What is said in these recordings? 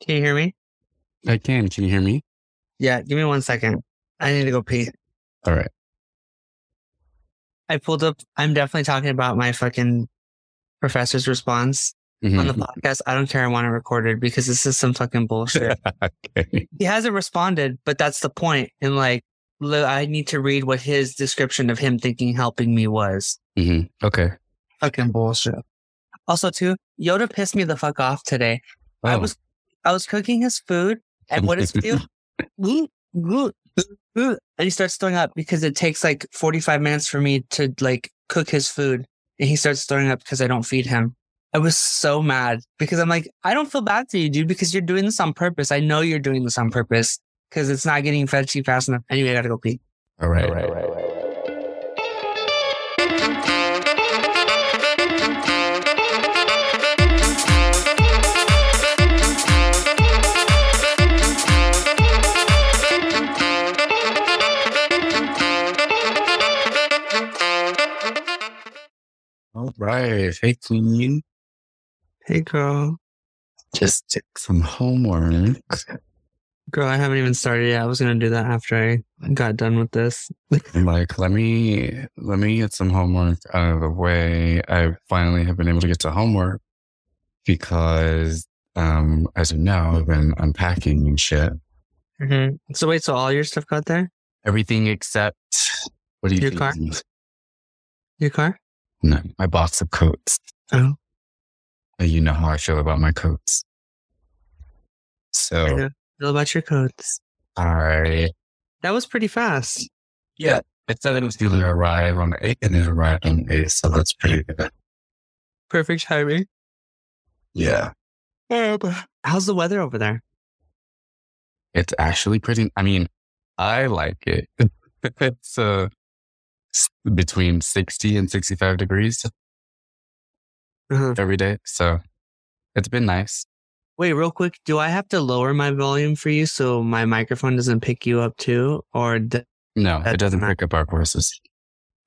Can you hear me? I can. Can you hear me? Yeah, give me one second. I need to go pee. All right. I pulled up. I'm definitely talking about my fucking professor's response Mhm. on the podcast. I don't care. I want it recorded because this is some fucking bullshit. okay. he hasn't responded, but that's the point. And like, I need to read what his description of him thinking helping me was. hmm Okay. Fucking bullshit. Also, too, Yoda pissed me the fuck off today. I Oh. was, I was cooking his food, and what does he do? And he starts throwing up because it takes like 45 minutes for me to like cook his food. And he starts throwing up because I don't feed him. I was so mad because I'm like, I don't feel bad to you, dude, because you're doing this on purpose. I know you're doing this on purpose because it's not getting fed to you fast enough. Anyway, I gotta go pee. All right. All right. All right. Hey, Queen. Hey, girl. Just took some homework. Girl, I haven't even started yet. I was gonna do that after I got done with this. Like, let me let me get some homework out of the way. I finally have been able to get to homework because, um, as you know, I've been unpacking and shit. Mm-hmm. So wait, so all your stuff got there? Everything except what do you Your think? car? Your car? No, my box of coats. Oh, You know how I feel about my coats. I So, know. Feel about your coats. I That was pretty fast. yeah, it said it was going to arrive on the eighth, and it arrived on the eighth, so that's pretty good. Perfect timing. Yeah, How's the weather over there? it's actually pretty. I mean, I like it. it's uh between sixty and sixty-five degrees Uh-huh. every day, so it's been nice. Wait, real quick. Do I have to lower my volume for you so my microphone doesn't pick you up too? Or d- No, it doesn't doesn't pick up our voices.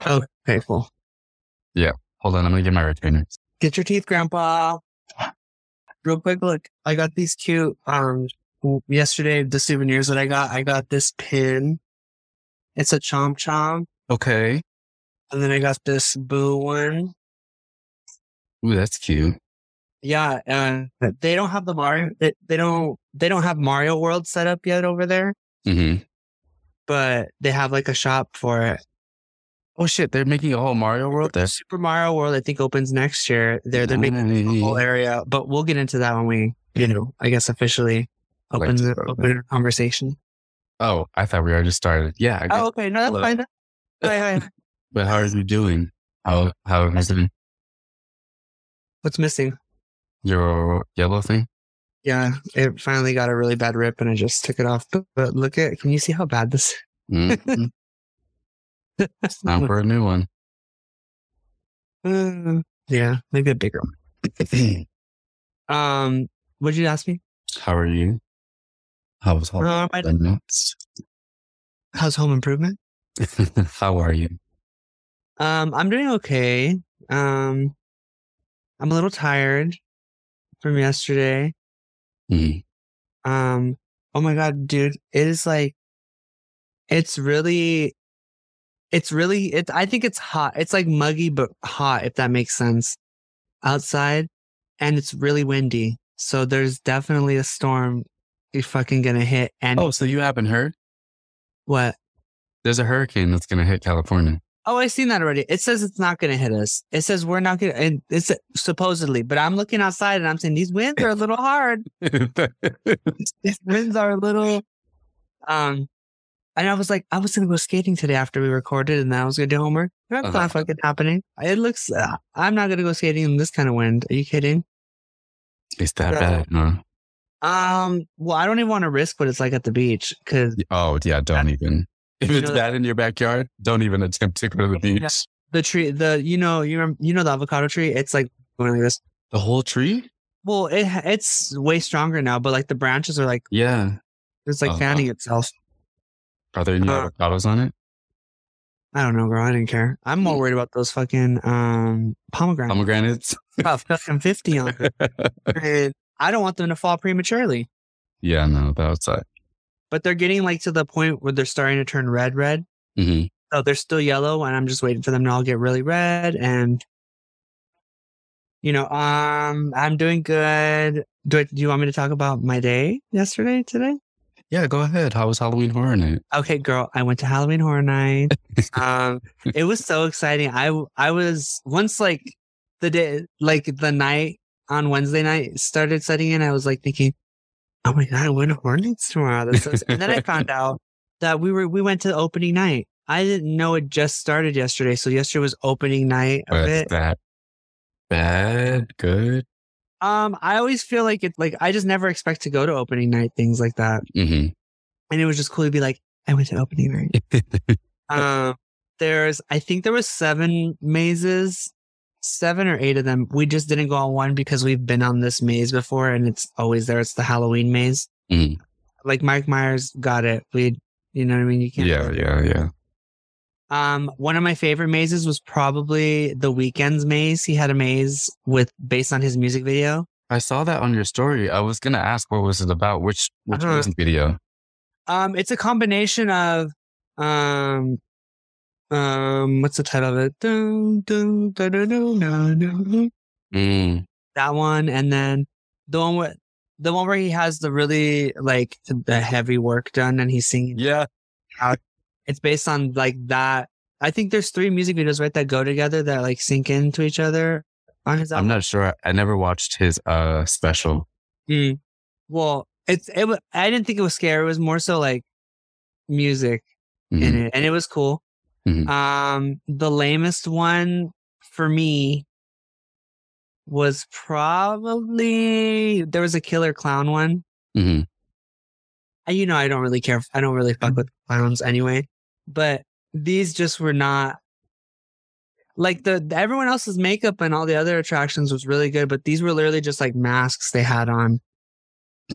okay, cool. Yeah, hold on, I'm gonna get my retainers. Get your teeth, Grandpa. Real quick, look. I got these cute. Um, yesterday the souvenirs that I got. I got this pin. It's a chomp chomp, Okay. and then I got this boo one. Ooh, that's cute. Yeah, and they don't have the Mario. They, they don't. They don't have Mario World set up yet over there, hmm but they have like a shop for it. Oh shit, they're making a whole Mario world there. Super Mario World, I think, opens next year. They're they're making a whole area, but we'll get into that when we, you know, I guess officially Like open to the open conversation. Oh, I thought we already started. Yeah. I. Oh, okay, no, that's fine. Hi, hi. But how are you doing? How how is it? What's missing? Your yellow thing? Yeah, it finally got a really bad rip, and I just took it off. But, but look at, can you see how bad this? Mm-hmm. Time for a new one. Uh, yeah, maybe a bigger one. Um, what'd you ask me? how are you? How was home? Uh, how's home improvement? how are you? Um, I'm doing okay. Um, I'm a little tired from yesterday. Mm. Um, oh my god, dude, it is like, it's really, it's really, it. I think it's hot. It's like muggy but hot, if that makes sense, outside, and it's really windy. So there's definitely a storm. You're fucking gonna hit. And Oh, so you haven't heard? what? There's a hurricane that's gonna hit California. Oh, I've seen that already. It says it's not going to hit us. It says we're not going to, and it's supposedly, but I'm looking outside and I'm saying these winds are a little hard. These winds are a little, um, and I was like, I was going to go skating today after we recorded and then I was going to do homework. That's Uh-huh. not fucking happening. It looks, uh, I'm not going to go skating in this kind of wind. Are you kidding? it's that No. bad, no? Um, well, I don't even want to risk what it's like at the beach because Oh yeah, don't even. If You it's bad in your backyard, don't even attempt to go to the beach. Yeah. the tree, the, you know, you rem- you know, the avocado tree, it's like going like this. The whole tree? Well, it, it's way stronger now, but like the branches are like, Yeah. it's like Uh-huh. fanning itself. Are there any Uh, avocados on it? I don't know, girl. I didn't care. I'm more worried about those fucking um pomegranates. Pomegranates? Fucking fifty on it. I don't want them to fall prematurely. Yeah, no, the outside. But they're getting like to the point where they're starting to turn red, red. Mm-hmm. So they're still yellow, and I'm just waiting for them to all get really red. And you know, um, I'm doing good. Do, I, do you want me to talk about my day yesterday, today? Yeah, go ahead. How was Halloween Horror Night? Okay, girl, I went to Halloween Horror Night. um, it was so exciting. I I was once like the day, like the night on Wednesday night started setting in. I was like thinking, oh my god, I went to Horror Nights tomorrow. And then I found out that we were we went to the opening night. I didn't know it just started yesterday, so yesterday was opening night of it. that bad? Good? Um, I always feel like it. Like I just never expect to go to opening night things like that, hmm and it was just cool to be like, I went to opening night. Um, there's, I think there was seven mazes, seven or eight of them. We just didn't go on one because we've been on this maze before, and it's always there. It's the Halloween maze. Mhm. Like Mike Myers got it. We, you know what I mean? You can't. Yeah, yeah, yeah. Um, one of my favorite mazes was probably the Weeknd's maze. He had a maze with based on his music video. I saw that on your story. I was gonna ask what was it about? Which which music video? Um, it's a combination of um, um, what's the title of it? Dun, dun, dun. Mm. that one and then the one with the one where he has the really like the heavy work done and he's singing Yeah. it's based on like that i think there's three music videos right that go together that like sync into each other on his I'm not sure. I never watched his uh special. Mm. well it's it i didn't think it was scary it was more so like music in Mhm. it and it was cool Mhm. um the lamest one for me was probably there was a killer clown one Mhm. I- you know, I don't really care. I don't really fuck with clowns anyway. But these just were not like the- everyone else's makeup and all the other attractions was really good, but these were literally just like masks they had on.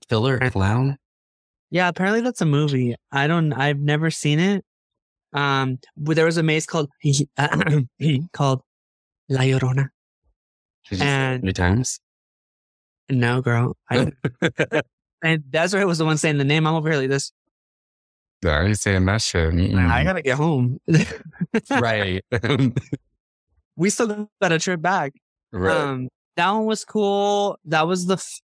Killer Clown? Yeah, apparently that's a movie. I don't. I've never seen it. Um, there was a maze called called La Llorona. Did you see it And- many times? No, girl. I, and Desiree was the one saying the name. I'm over here like this. I ain't saying that shit. Mm-mm. I gotta get home. right. we still got a trip back. right. Um, that one was cool. That was the, f-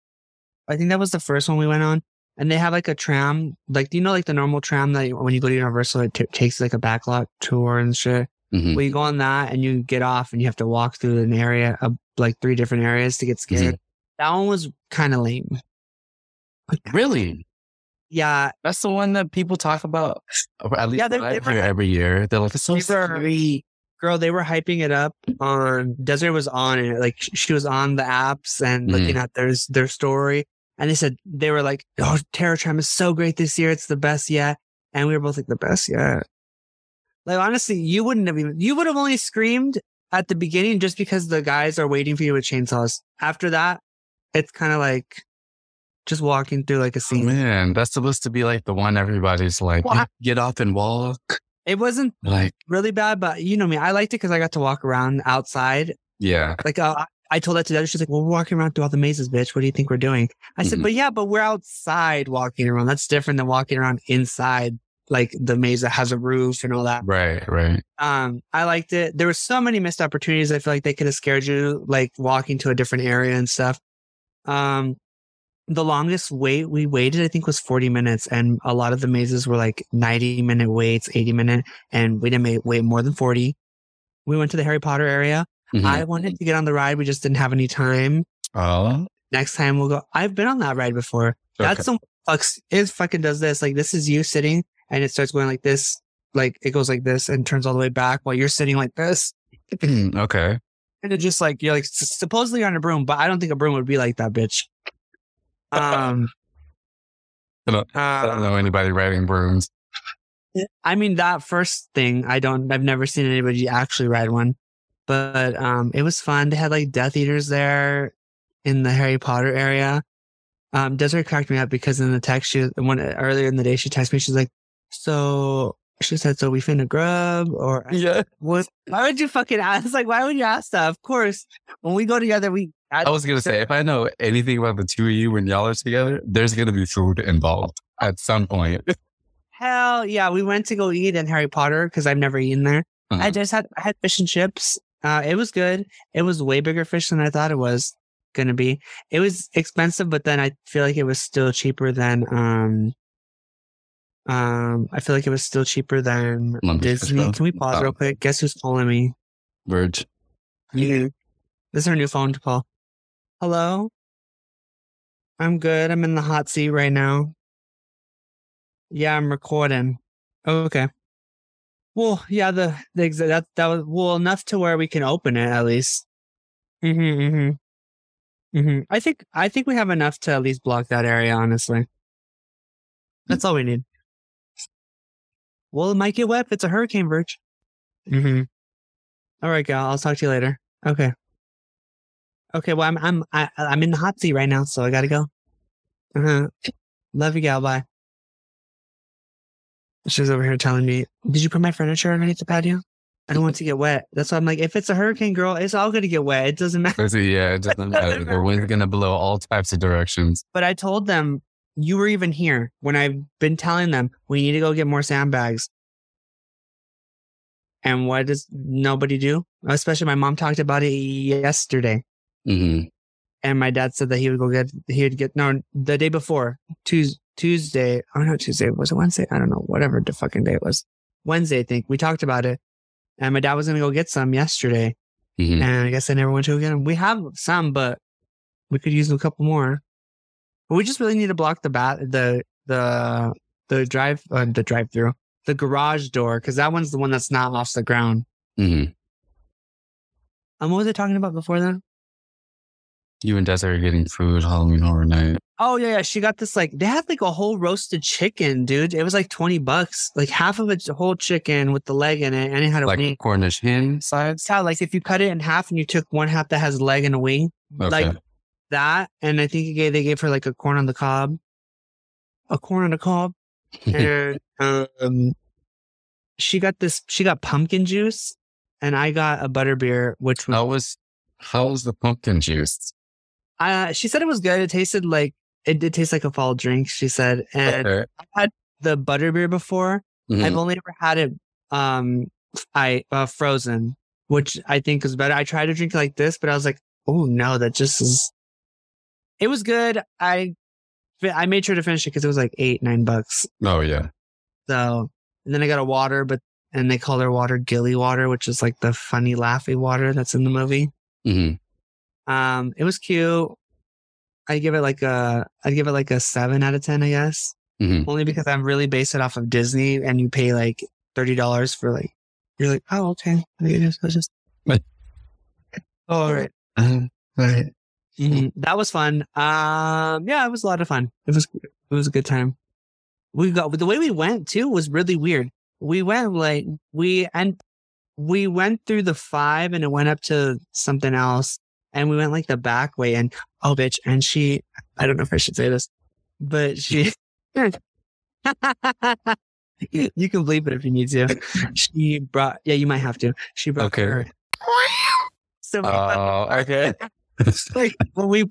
I think that was the first one we went on. And they have like a tram, like, do you know, like the normal tram that when you go to Universal, it t- takes like a backlot tour and shit. Mhm. Well, you go on that and you get off and you have to walk through an area of like three different areas to get scared. That one was kind of lame. Really? Yeah. That's the one that people talk about. At least Yeah, they- I they were- hear every year. They're like, it's so scary. Girl, they were hyping it up on Desiree was on it. Like she was on the apps and looking at their their story. And they said they were like, "Oh, Terror Tram is so great this year. It's the best yet." And we were both like, "The best yet." Like honestly, you wouldn't have even you would have only screamed at the beginning just because the guys are waiting for you with chainsaws. After that, it's kind of like just walking through like a Oh, scene. man, that's supposed to be like the one everybody's like, Well, I- get off and walk. It wasn't Like, really bad, but you know me, I liked it because I got to walk around outside yeah. Like uh, I- told that to Dad. She's like, "Well, we're walking around through all the mazes, bitch. What do you think we're doing?" I said, Mhm. "But yeah, but we're outside walking around. That's different than walking around inside, like the maze that has a roof and all that." Right, right. Um, I liked it. There were so many missed opportunities. I feel like they could have scared you, like walking to a different area and stuff. Um, the longest wait we waited, I think, was 40 minutes, and a lot of the mazes were like 90 minute waits, 80 minute, and we didn't wait more than 40. We went to the Harry Potter area. Mhm. I wanted to get on the ride. We just didn't have any time. oh, Next time we'll go. I've been on that ride before. That's some fucks. It fucking does this. Like this is you sitting and it starts going like this. Like it goes like this and turns all the way back while you're sitting like this. okay. okay. And it just like, you're like supposedly on a broom, but I don't think a broom would be like that, bitch. Um, I don't- I don't uh, know anybody riding brooms. I mean, that first thing, I don't, I've never seen anybody actually ride one, but, um, it was fun. They had like Death Eaters there in the Harry Potter area. Um, Desiree cracked me up because in the text, she, when earlier in the day, she texted me, she's like, so She said, "So we finna grub or Yeah. what? Why would you fucking ask? Like, why would you ask that? Of course, when we go together, we. I, I was gonna say, if I know anything about the two of you when y'all are together, there's gonna be food involved at some point. hell yeah, we went to go eat in Harry Potter because I've never eaten there. I Uh-huh. just had I had fish and chips. Uh, it was good. It was way bigger fish than I thought it was gonna be. It was expensive, but then I feel like it was still cheaper than um. Um, I feel like it was still cheaper than Fish Disney. Can we pause Oh. real quick? Guess who's calling me? Verge. Yeah. This is her new phone to call. Hello? I'm good. I'm in the hot seat right now. Yeah, I'm recording. Oh, Okay. Well, yeah, the, the that that was well enough to where we can open it at least. Mm-hmm. Mm-hmm. Mm-hmm. I think I think we have enough to at least block that area, honestly. That's all we need. Well, it might get wet if it's a hurricane, Verge. Mm-hmm. All right, gal. I'll talk to you later. Okay. Okay. Well, I'm I'm I, I'm in the hot seat right now, so I gotta go. Uh huh. Love you, gal. Bye. She's over here telling me, "Did you put my furniture underneath the patio? I don't want to get wet." That's why I'm like, if it's a hurricane, girl, it's all gonna get wet. It doesn't matter. It, yeah, it doesn't matter. The wind's gonna blow all types of directions. But I told them you were even here when I've been telling them we need to go get more sandbags. And what does nobody do? Especially my mom talked about it yesterday. hmm and my dad said that he would go get he would get no the day before Tuesday Tuesday oh no Tuesday was it Wednesday? I don't know whatever the fucking day it was. Wednesday I think. We talked about it. And my dad was gonna go get some yesterday. Hmm and I guess I never went to go get them we have some but we could use a couple more. But we just really need to block the bat the the the drive uh, the drive through the garage door because that one's the one that's not off the ground. Mm-hmm. um what was I talking about before then You and Des are getting food Halloween Horror Night. Oh yeah, yeah. She got this like they had like a whole roasted chicken, dude. It was like twenty bucks. Like half of a whole chicken with the leg in it, and it had a Like wing. Cornish hen sides. How like if you cut it in half and you took one half that has a leg and a wing, Okay. like that, and I think gave, they gave her like a corn on the cob, a corn on the cob, and um, she got this. She got pumpkin juice, and I got a butter beer, which was how was how was the pumpkin juice? Uh, she said it was good. It tasted like it did taste like a fall drink. She said, and Okay. I've had the butter beer before. Mhm. I've only ever had it um I uh, frozen, which I think is better. I tried to drink it like this, but I was like, oh no, that just is. It was good. I I made sure to finish it because it was like eight nine bucks. Oh yeah. So and then I got a water, but and they call their water Gilly water, which is like the funny laughy water that's in the movie. hmm Um, it was cute. I give it like a I'd give it like a seven out of ten, I guess. Mhm. Only because I'm really based it off of Disney, and you pay like thirty dollars for like you're like, oh okay, I I'll just. But- oh, all right. Uh, right. Mhm. That was fun. Um, yeah, it was a lot of fun. It was it was a good time. We got the way we went too was really weird. We went like we and we went through the five and it went up to something else, and we went like the back way. And oh, bitch! And she, I don't know if I should say this, but she. you can bleep it if you need to. She brought, yeah, you might have to. She brought Okay. her. So Oh, okay. like when we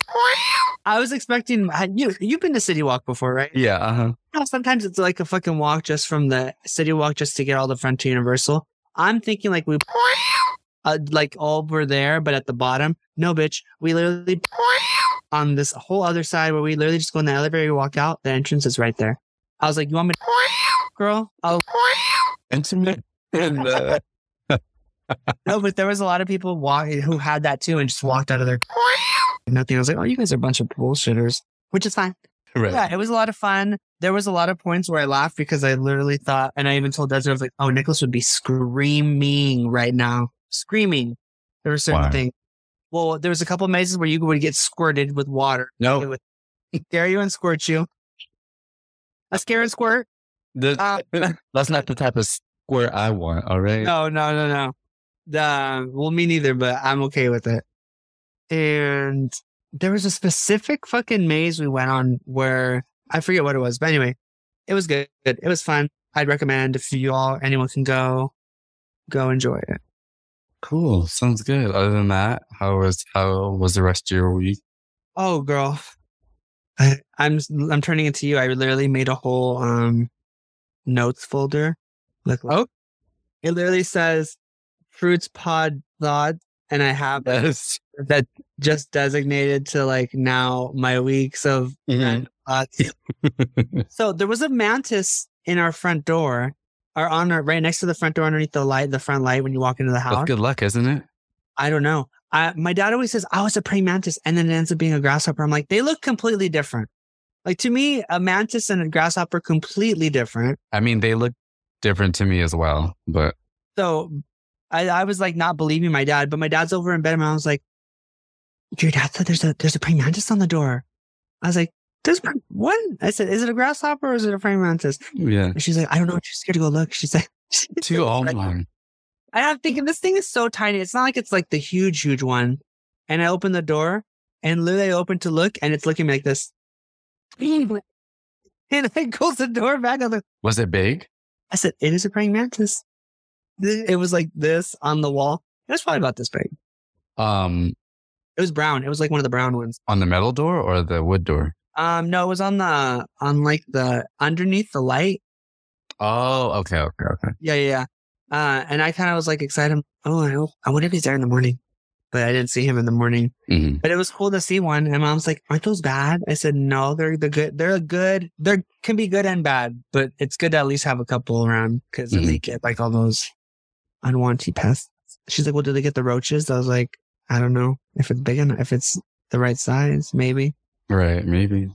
I was expecting you you've been to City Walk before, right? yeah. Uh-huh. You know, sometimes it's like a fucking walk just from the City Walk just to get all the front to Universal. I'm thinking like we uh, like all were there, but at the bottom, no bitch. We literally on this whole other side where we literally just go in the elevator, we walk out, the entrance is right there. I was like, you want me to girl? Oh Intimate. And uh, no, but there was a lot of people walking who had that too and just walked out of there. Nothing. I was like, oh, you guys are a bunch of bullshitters, which is fine. right. Yeah, it was a lot of fun. There was a lot of points where I laughed because I literally thought, and I even told Desiree, I was like, oh, Nicholas would be screaming right now. Screaming. There were certain things. Well, there was a couple of mazes where you would get squirted with water. No. would scare you and squirt you. A scare and squirt? The- Uh, that's not the type of square I want. All right. No, no, no, no. The, well, me neither, but I'm okay with it. And there was a specific fucking maze we went on where I forget what it was, but anyway, it was good. It was fun. I'd recommend if you all anyone can go, go enjoy it. Cool. Sounds good. Other than that, how was how was the rest of your week? Oh, girl, I, I'm I'm turning it to you. I literally made a whole um notes folder. Look, oh, it literally says fruits pod thoughts, and I have Yes. that just designated to like now my weeks of Mhm. thoughts. So there was a mantis in our front door, or on right next to the front door, underneath the light, the front light when you walk into the house. That's good luck, isn't it? I don't know. I, my dad always says, "Oh, it's a praying mantis," and then it ends up being a grasshopper. I'm like, they look completely different. Like to me, a mantis and a grasshopper completely different. I mean, they look different to me as well, but So I, I was like not believing my dad, but my dad's over in bed and I was like, "Your dad said there's a there's a praying mantis on the door." I was like, "There's pr- what?" I said, "Is it a grasshopper or is it a praying mantis?" yeah. And she's like, "I don't know. She's scared to go look." She's like, too old. And I'm thinking this thing is so tiny. It's not like it's like the huge, huge one. And I open the door and literally I open to look and it's looking like this. And I close the door back. I'm like, Was it big? I said, it is a praying mantis. It was like this on the wall. It was probably about this big. Um, It was brown. It was like one of the brown ones. on the metal door or the wood door? Um, no, it was on the on like the underneath the light. Oh, okay, okay, okay. Yeah, yeah, yeah. Uh, and I kind of was like excited. Oh, I hope I wonder if he's there in the morning. But I didn't see him in the morning. hmm But it was cool to see one. And mom's like, "Aren't those bad?" I said, "No, they're the good. They're a good. They can be good and bad, but it's good to at least have a couple around because Mhm. they get like all those unwanted pests." She's like, "Well, do they get the roaches?" I was like, "I don't know if it's big enough. If it's the right size, maybe." Right, maybe.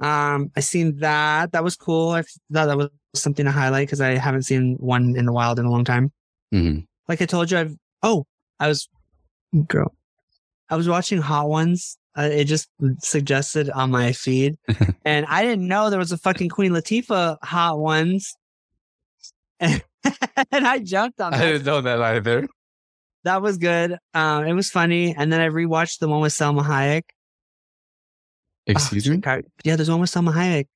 Um, I seen that. That was cool. I thought that was something to highlight because I haven't seen one in the wild in a long time. hmm Like I told you, I've oh, I was girl, I was watching Hot Ones. Uh, it just suggested on my feed, and I didn't know there was a fucking Queen Latifah Hot Ones, and, I jumped on That. I didn't know that either. That was good. Um, it was funny, and then I rewatched the one with Salma Hayek. Excuse Oh, me? Yeah, there's one with Salma Hayek.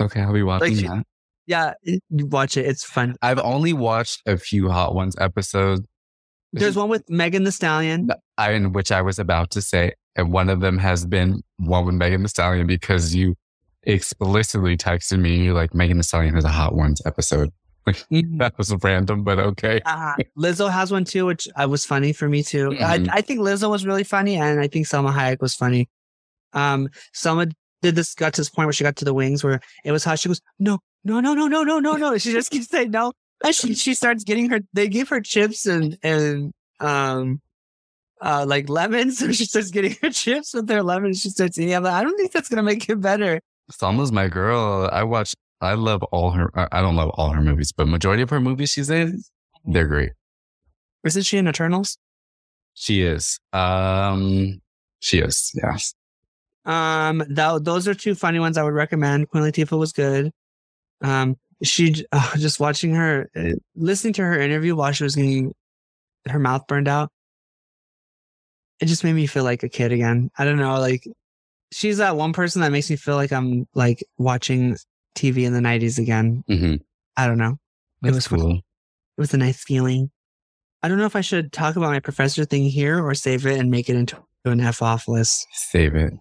Okay, I'll be watching she- that. Yeah, it- you watch it. It's fun. I've only watched a few Hot Ones episodes. There's one with Megan Thee Stallion. I, in which I was about to say, and one of them has been one with Megan Thee Stallion because you explicitly texted me like Megan Thee Stallion has a Hot Ones episode. Mhm. That was random, but okay. Uh, Lizzo has one too, which uh, was funny for me too. Mhm. I, I think Lizzo was really funny, and I think Salma Hayek was funny. Um, Salma did this got to this point where she got to the wings where it was how she goes, no, no, no, no, no, no, no, no. She just keeps saying no. And she she starts getting her. They give her chips and and um. Uh, like lemons, so she starts getting her chips with their lemons. She starts eating. I'm like, I don't think that's gonna make it better. Salma's my girl. I watch. I love all her. I I don't love all her movies, but majority of her movies she's in, they're great. Isn't she in Eternals? She is. Um, she is. Yes. Um, that, those are two funny ones I would recommend. Queen Latifah was good. Um, she uh, just watching her, uh, listening to her interview while she was getting her mouth burned out. It just made me feel like a kid again. I don't know, like she's that one person that makes me feel like I'm like watching TV in the '90s again. Mm-hmm. I don't know. That's was fun. cool. It was a nice feeling. I don't know if I should talk about my professor thing here or save it and make it into an F off list. Save it.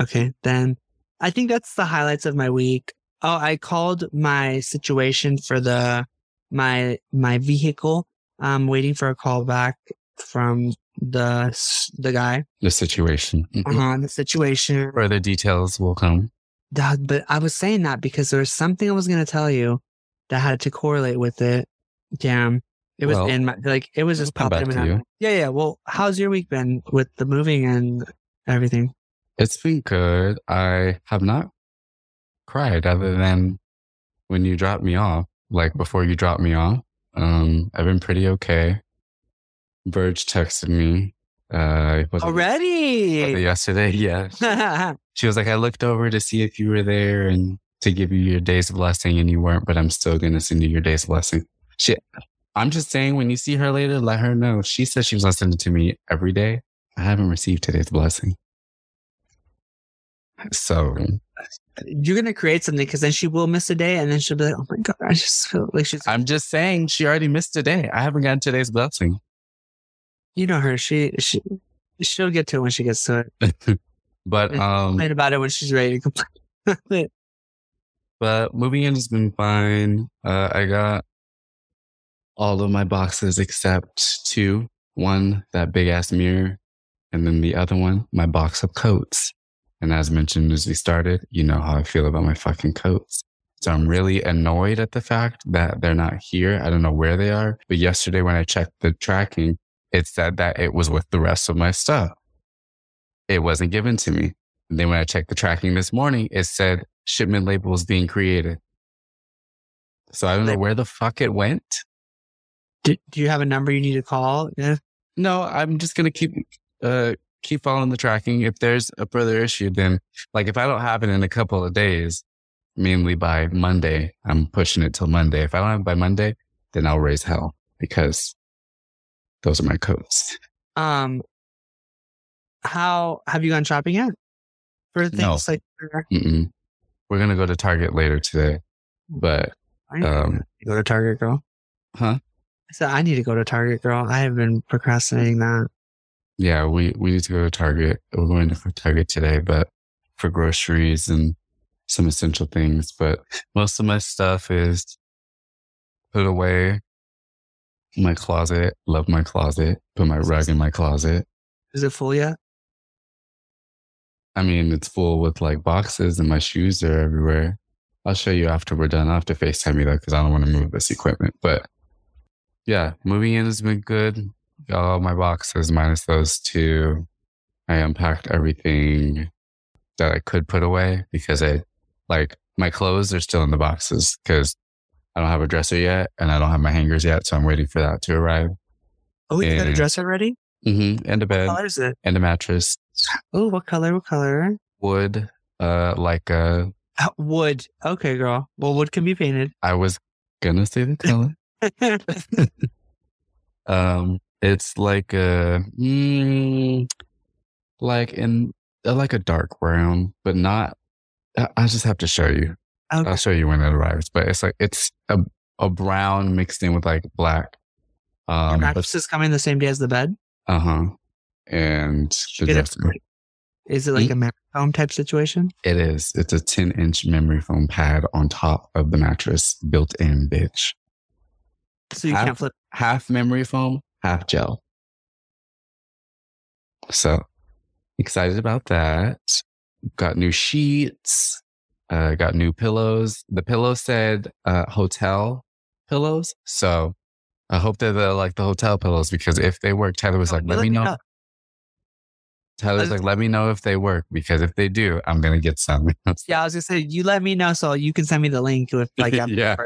Okay, then I think that's the highlights of my week. Oh, I called my situation for the my my vehicle. I'm waiting for a call back from the the guy The situation. Mhm. on the situation. Further details will come. Dad, but I was saying that because there was something I was going to tell you that had to correlate with it. Damn, it was Well, in my like it was just popping in. Yeah, yeah. Well, how's your week been with the moving and everything? It's been good. I have not cried other than when you dropped me off, like before you dropped me off. Um, I've been pretty okay. Verge texted me. Uh, was it- it Already. yesterday? Yeah. She was like, I looked over to see if you were there and to give you your day's blessing and you weren't, but I'm still going to send you your day's blessing. She, I'm just saying when you see her later, let her know. She said she was listening to me every day. I haven't received today's blessing. So You're gonna create something because then she will miss a day, and then she'll be like, "Oh my god, I just feel like she's." I'm just saying she already missed a day. I haven't gotten today's blessing. you know her. She she she'll get to it when she gets to it. but um Complain about it when she's ready to complain. but moving in has been fine. Uh I got all of my boxes except two. One, that big ass mirror, and then the other one, my box of coats. And as mentioned as we started, you know how I feel about my fucking coats. So I'm really annoyed at the fact that they're not here. I don't know where they are. But yesterday when I checked the tracking, it said that it was with the rest of my stuff. It wasn't given to me. And then when I checked the tracking this morning, it said shipment label labels being created. So I don't know where the fuck it went. do, do you have a number you need to call? Yeah. No, I'm just gonna keep uh keep following the tracking. If there's a further issue, then like if I don't have it in a couple of days, mainly by Monday, I'm pushing it till Monday. If I don't have it by Monday, then I'll raise hell because those are my codes. Um, how have you gone shopping yet for things No. like? Mm-mm. We're gonna go to Target later today, but um, to go to Target, girl. huh? I said I need to go to Target, girl. I have been procrastinating that. Yeah, we we need to go to Target. We're going to Target today, but for groceries and some essential things. But most of my stuff is put away in my closet. Love my closet. Put my rug in my closet. Is it full yet? I mean, it's full with like boxes and my shoes are everywhere. I'll show you after we're done. I'll have to FaceTime you though, because I don't want to move this equipment. But yeah, moving in has been good. All my boxes minus those two. I unpacked everything that I could put away because I like my clothes are still in the boxes because I don't have a dresser yet and I don't have my hangers yet. So I'm waiting for that to arrive. Oh, you got a dresser ready? Mm-hmm. And a bed. What color is it? and a mattress. Oh, what color? What color? Wood, uh, like a Uh, wood. Okay, girl. Well, wood can be painted. I was gonna say the color. um, it's like a mm, like in uh, like a dark brown, but not. I I just have to show you. okay. I'll show you when it arrives. But it's like it's a a brown mixed in with like black. Your Um, mattress is coming the same day as the bed. uh huh. And the dresser. Is it like a memory foam type situation? It is. It's a 10 inch memory foam pad on top of the mattress, built in, bitch. So you Half- can't flip. half memory foam, half gel. So excited about that. Got new sheets. Uh, got new pillows. The pillow said uh, hotel pillows. So I hope that they're the, like the hotel pillows because if they work, Tyler was like, You let me know. Tyler's I- like, let me know if they work because if they do, I'm going to get some. Yeah, I was gonna say you let me know so you can send me the link with like yeah.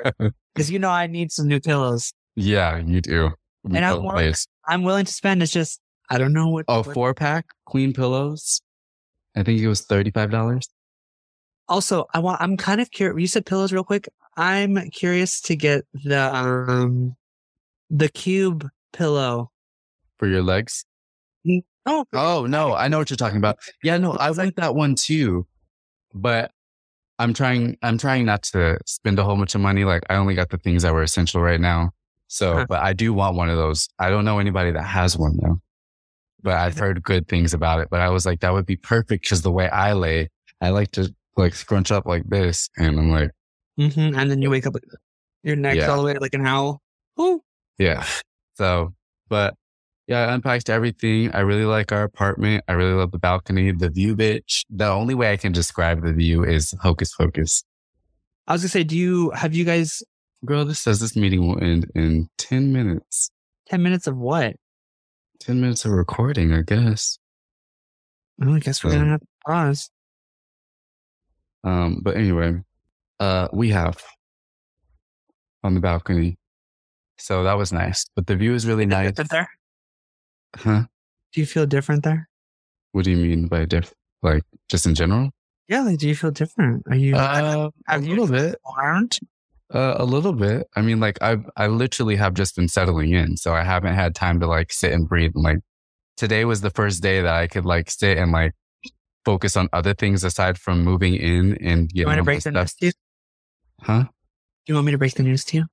because you know I need some new pillows. Yeah, you do. And I Both want- ways. I'm willing to spend. It's just I don't know what. Oh, what- four pack queen pillows. I think it was $35. Also, I want. I'm kind of curious. You said pillows real quick. I'm curious to get the um the cube pillow. for your legs. Oh, Oh no, I know what you're talking about. Yeah, no, I want that one too, but I'm trying. I'm trying not to spend a whole bunch of money. Like I only got the things that were essential right now. So, Huh. but I do want one of those. I don't know anybody that has one though, but I've heard good things about it. But I was like, that would be perfect because the way I lay, I like to like scrunch up like this, and I'm like, hmm and then you wake up your neck's Yeah. all the way like an owl. Ooh. Yeah. So, but yeah, I unpacked everything. I really like our apartment. I really love the balcony, the view, bitch. The only way I can describe the view is hocus pocus. I was gonna say, do you have you guys Girl, this says this meeting will end in 10 minutes. ten minutes of what? 10 minutes of recording, I guess. Well, I guess we're So- gonna have to pause. Um, but anyway, uh, we have on the balcony. So that was nice. But the view is really nice. Different there? Huh? Do you feel different there? What do you mean by different? Like just in general? Yeah, like do you feel different? Are you Uh, a have you little bit. around? Uh, a little bit. I mean, like I, I literally have just been settling in, so I haven't had time to like sit and breathe. And like today was the first day that I could like sit and like focus on other things aside from moving in and You getting want to break the news stuff. to you? Huh? Do you want me to break the news to you?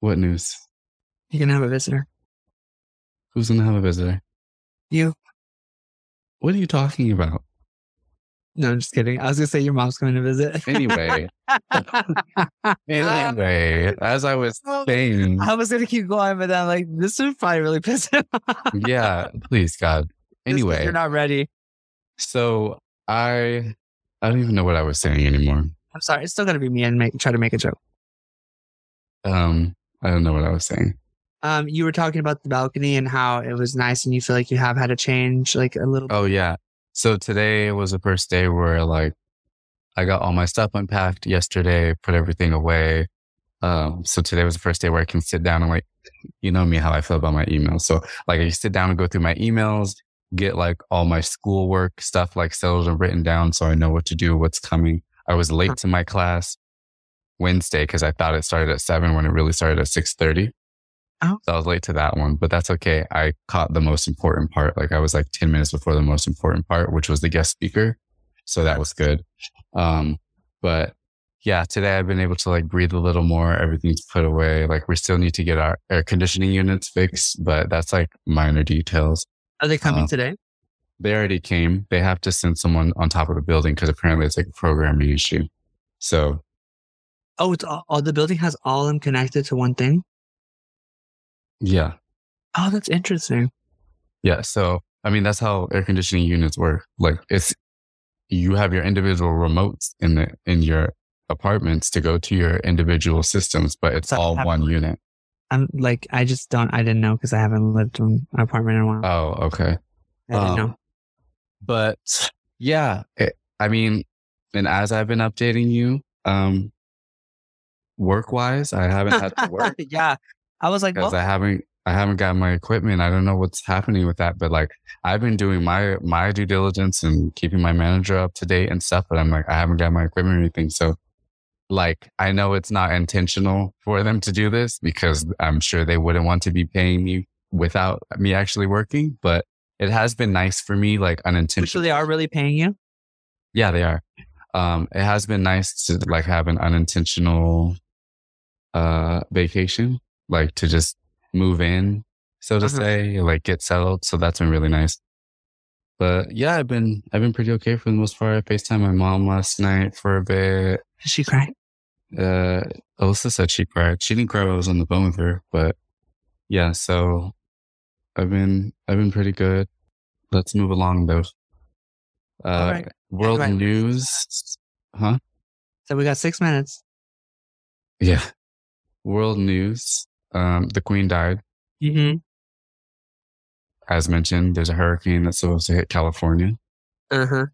What news? You're gonna have a visitor. Who's gonna have a visitor? You? What are you talking about? No, I'm just kidding. I was gonna say your mom's coming to visit. Anyway, anyway, as I was saying, I was gonna keep going, but then I'm like, this would probably really piss him off. yeah, please God. Anyway, you're not ready. so I I don't even know what I was saying anymore. I'm sorry. It's still gonna be me and make try to make a joke. Um, I don't know what I was saying. Um, you were talking about the balcony and how it was nice, and you feel like you have had a change, like a little. Oh yeah. So today was the first day where like I got all my stuff unpacked yesterday, put everything away. Um, so today was the first day where I can sit down and like, you know me, how I feel about my emails. So like I sit down and go through my emails, get like all my schoolwork stuff like settled and written down. So I know what to do, what's coming. I was late to my class Wednesday because I thought it started at seven when it really started at six thirty. Oh. So I was late to that one, but that's okay. I caught the most important part. Like I was like 10 minutes before the most important part, which was the guest speaker. So that was good. Um, but yeah, today I've been able to like breathe a little more. Everything's put away. Like we still need to get our air conditioning units fixed, but that's like minor details. Are they coming uh, today? They already came. They have to send someone on top of the building because apparently it's like a programming issue. So Oh, it's all, all the building has all of them connected to one thing. Yeah, Oh, that's interesting. Yeah. So, I mean, that's how air conditioning units work. Like it's, you have your individual remotes in the, in your apartments to go to your individual systems, but it's So all have- one unit. I'm like, I just don't. I didn't know because I haven't lived in an apartment in a while. Oh, okay. I didn't um, know. But yeah, it, I mean, and as I've been updating you, um, work wise, I haven't had to work yeah, I was like, because well, I haven't I haven't got my equipment. I don't know what's happening with that, but like I've been doing my my due diligence and keeping my manager up to date and stuff. But I'm like I haven't got my equipment or anything. So like I know it's not intentional for them to do this because I'm sure they wouldn't want to be paying me without me actually working. But it has been nice for me, like unintentional. so they are really paying you. Yeah, they are. Um, it has been nice to like have an unintentional uh vacation, like to just move in, so to Uh-huh. say, like get settled. So that's been really nice. But yeah, I've been I've been pretty okay for the most part. I FaceTime my mom last night for a bit. Did she cry? Uh Alyssa said she cried. She didn't cry while I was on the phone with her, but yeah, so I've been I've been pretty good. Let's move along though. Uh right. world Right. news. Huh? So we got six minutes. Yeah. World news. Um, the queen died. Mm-hmm. As mentioned, there's a hurricane that's supposed to hit California. Uh huh.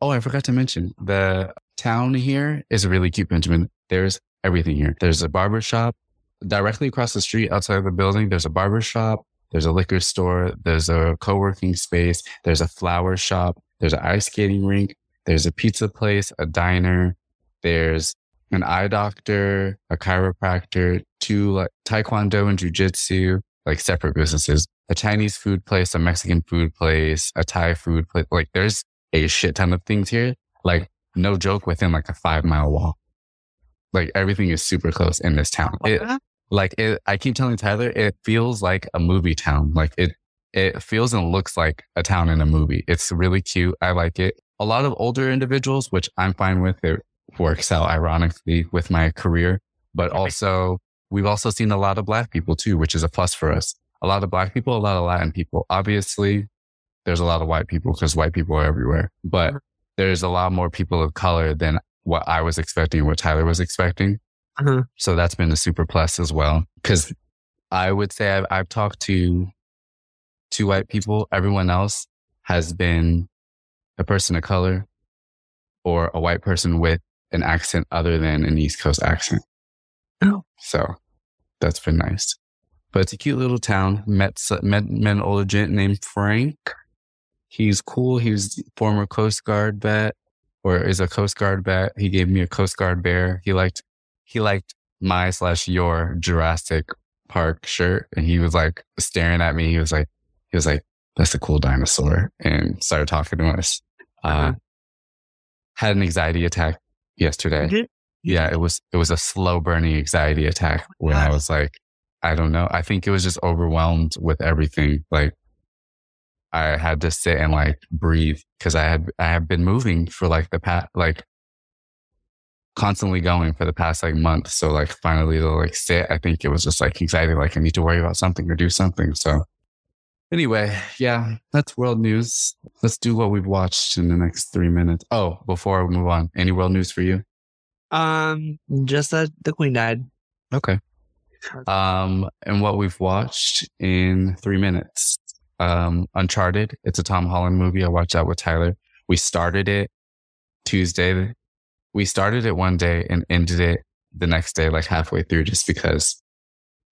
Oh, I forgot to mention the town here is really cute, Benjamin. There's everything here. There's a barber shop directly across the street outside of the building. There's a barber shop. There's a liquor store. There's a co-working space. There's a flower shop. There's an ice skating rink. There's a pizza place, a diner. There's an eye doctor, a chiropractor, two like taekwondo and jujitsu, like separate businesses. A Chinese food place, a Mexican food place, a Thai food place. Like there's a shit ton of things here. Like no joke within like a five mile walk. Like everything is super close in this town. It, like it, I keep telling Tyler, it feels like a movie town. Like it, it feels and looks like a town in a movie. It's really cute. I like it. A lot of older individuals, which I'm fine with. It works out ironically with my career, but also we've also seen a lot of black people too, which is a plus for us. A lot of black people, a lot of Latin people. Obviously, there's a lot of white people because white people are everywhere, but there's a lot more people of color than what I was expecting, what Tyler was expecting. Uh-huh. So that's been a super plus as well. Cause I would say I've, I've talked to two white people. Everyone else has been a person of color or a white person with an accent other than an East Coast accent. Oh. So that's been nice. But it's a cute little town. Met, met, met an older gent named Frank. He's cool. He was former Coast Guard vet or is a Coast Guard vet. He gave me a Coast Guard bear. He liked he liked my slash your Jurassic Park shirt, and he was like staring at me. He was like, he was like, "That's a cool dinosaur," and started talking to us. Uh, Uh-huh. Had an anxiety attack yesterday. did? Yeah, it was it was a slow burning anxiety attack when I was like, I don't know. I think it was just overwhelmed with everything. Like I had to sit and like breathe because I had I have been moving for like the past like constantly going for the past like month. So like finally to like sit, I think it was just like anxiety, like I need to worry about something or do something. So anyway, yeah, that's world news. Let's do what we've watched in the next three minutes. Oh, before we move on, any world news for you? Um, just that the queen died. Okay. Um, and what we've watched in three minutes. Um, Uncharted. It's a Tom Holland movie. I watched that with Tyler. We started it Tuesday. We started it one day and ended it the next day, like halfway through, just because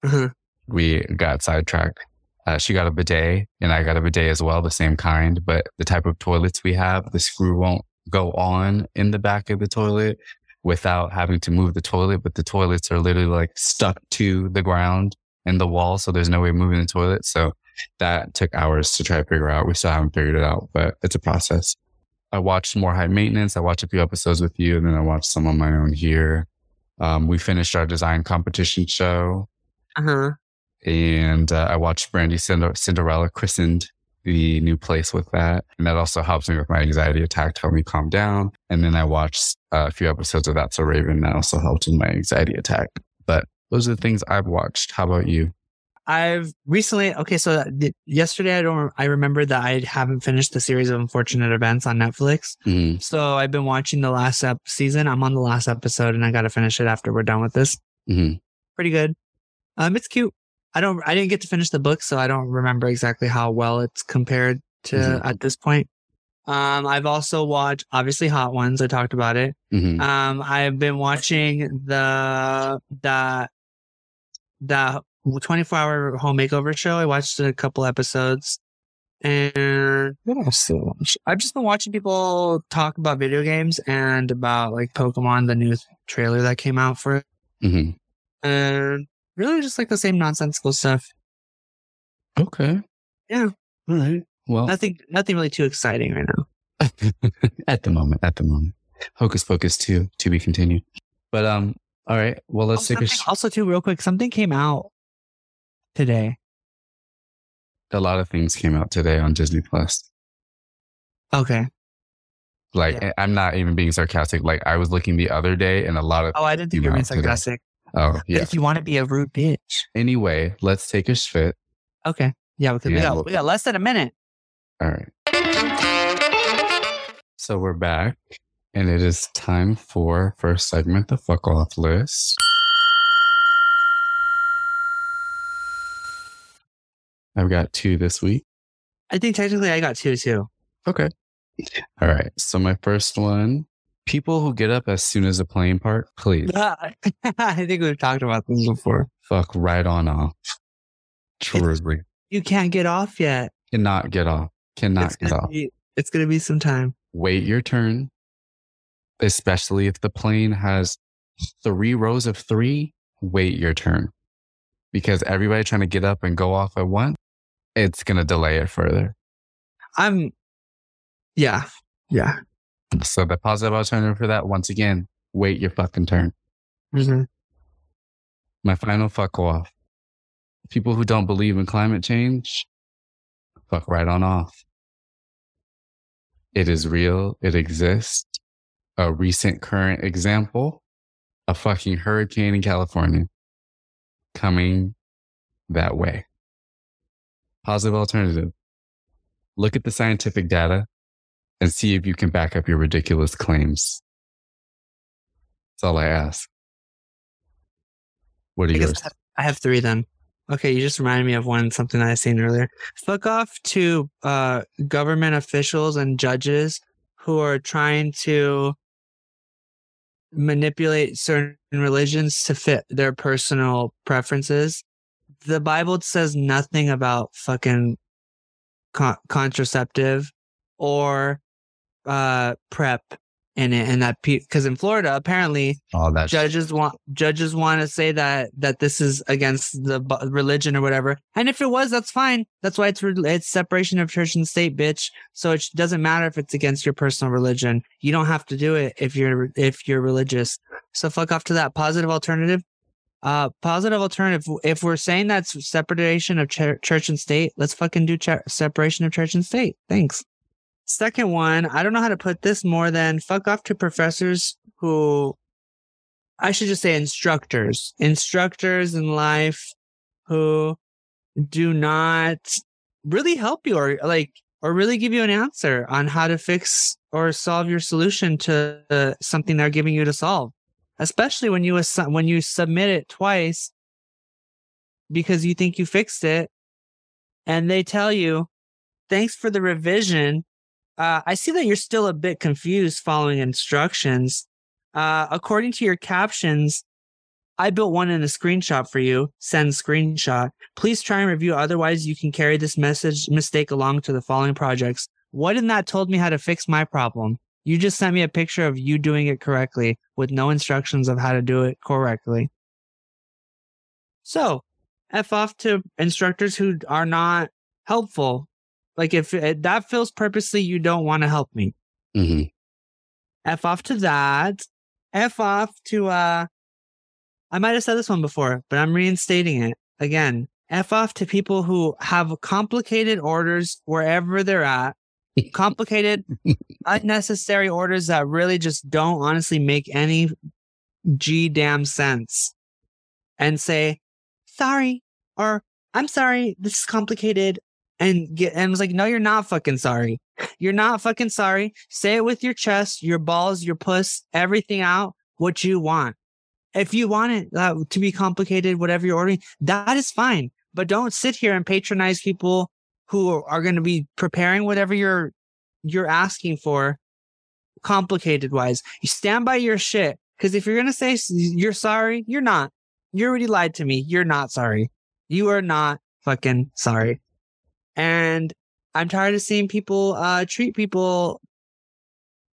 Uh-huh. we got sidetracked. Uh, she got a bidet and I got a bidet as well, the same kind, but the type of toilets we have, the screw won't go on in the back of the toilet without having to move the toilet. But the toilets are literally like stuck to the ground and the wall. So there's no way of moving the toilet. So that took hours to try to figure out. We still haven't figured it out, but it's a process. I watched more high maintenance. I watched a few episodes with you and then I watched some on my own here. Um, we finished our design competition show Uh-huh. And uh, I watched Brandy Cinder- Cinderella christened the new place with that, and that also helps me with my anxiety attack, to help me calm down. And then I watched uh, a few episodes of That's So Raven, that also helped with my anxiety attack. But those are the things I've watched. How about you? I've recently okay, so th- yesterday I don't I remember that I haven't finished the series of unfortunate events on Netflix. Mm, So I've been watching the last ep- season. I'm on the last episode and I got to finish it after we're done with this. mhm. Pretty good. Um it's cute. I don't I didn't get to finish the book so I don't remember exactly how well it's compared to Mhm. at this point. Um I've also watched obviously Hot Ones. I talked about it. Mhm. Um, I've been watching the the the 24 hour home makeover show. I watched a couple episodes. And what else did I watch? I've just been watching people talk about video games and about like Pokemon, the new trailer that came out for it. Mhm. And really just like the same nonsensical stuff. Okay. Yeah. All right. Well, Nothing nothing really too exciting right now. at the moment, at the moment, Hocus Pocus two to be continued. But um, all right. Well, let's Oh, take a. Sh- also too real quick, something came out today. a lot of things came out today on Disney Plus. Okay. Like, Yeah. I'm not even being sarcastic. Like, I was looking the other day, and a lot of. Oh, I didn't think you were being out today. Oh, But yeah. If you want to be a rude bitch. Anyway, let's take a shit. Okay. Yeah, because we Yeah, got well- we got less than a minute. All right. So we're back, and it is time for first segment, the fuck off list. I've got two this week. I think technically I got two too. Okay. All right. So my first one: people who get up as soon as a plane part, please I think we've talked about this before. fuck right on off. Truly, You can't get off yet. cannot get off. Cannot it's get off. Be, it's gonna be some time. wait your turn, especially if the plane has three rows of three, wait your turn. Because everybody trying to get up and go off at once, it's going to delay it further. I'm. Yeah. Yeah. So the positive alternative for that, once again, wait your fucking turn. Mhm. My final fuck off. People who don't believe in climate change, fuck right on off. It is real. It exists. A recent current example, a fucking hurricane in California coming that way. Positive alternative. Look at the scientific data and see if you can back up your ridiculous claims. That's all I ask. What are I, yours? I have- I have three then. Okay, you just reminded me of one something I seen earlier. Fuck off to uh, government officials and judges who are trying to manipulate certain religions to fit their personal preferences. The Bible says nothing about fucking con- contraceptive or uh, prep in it, and that because in Florida apparently shit. judges want judges want to say that that this is against the bu- religion or whatever. And if it was, that's fine. That's why it's re- it's separation of church and state, bitch. So it sh- doesn't matter if it's against your personal religion. You don't have to do it if you're if you're religious. So fuck off to that positive alternative. Uh, positive alternative. If we're saying that's separation of ch- church and state, let's fucking do ch- separation of church and state. Thanks. Second one, I don't know how to put this more than fuck off to professors who I should just say instructors, instructors in life who do not really help you or like, or really give you an answer on how to fix or solve your solution to something they're giving you to solve. Especially when you assi- when you submit it twice because you think you fixed it, and they tell you, "Thanks for the revision." Uh, I see that you're still a bit confused following instructions. Uh, according to your captions, I built one in a screenshot for you. Send screenshot. Please try and review. Otherwise, you can carry this message mistake along to the following projects. What in that told me how to fix my problem? You just sent me a picture of you doing it correctly with no instructions of how to do it correctly. So, F off to instructors who are not helpful. Like if it, that feels purposely, you don't want to help me. Mm-hmm. F off to that. F off to uh I might have said this one before, but I'm reinstating it again. F off to people who have complicated orders wherever they're at. Complicated, unnecessary orders that really just don't honestly make any G damn sense. And say, sorry, or I'm sorry, this is complicated. And get and was like, no, you're not fucking sorry. You're not fucking sorry. Say it with your chest, your balls, your puss, everything out what you want. If you want it uh, to be complicated, whatever you're ordering, that is fine. But don't sit here and patronize people who are going to be preparing whatever you're you're asking for complicated wise. You stand by your shit because if you're going to say you're sorry, you're not. You already lied to me. You're not sorry. You are not fucking sorry. And I'm tired of seeing people uh, treat people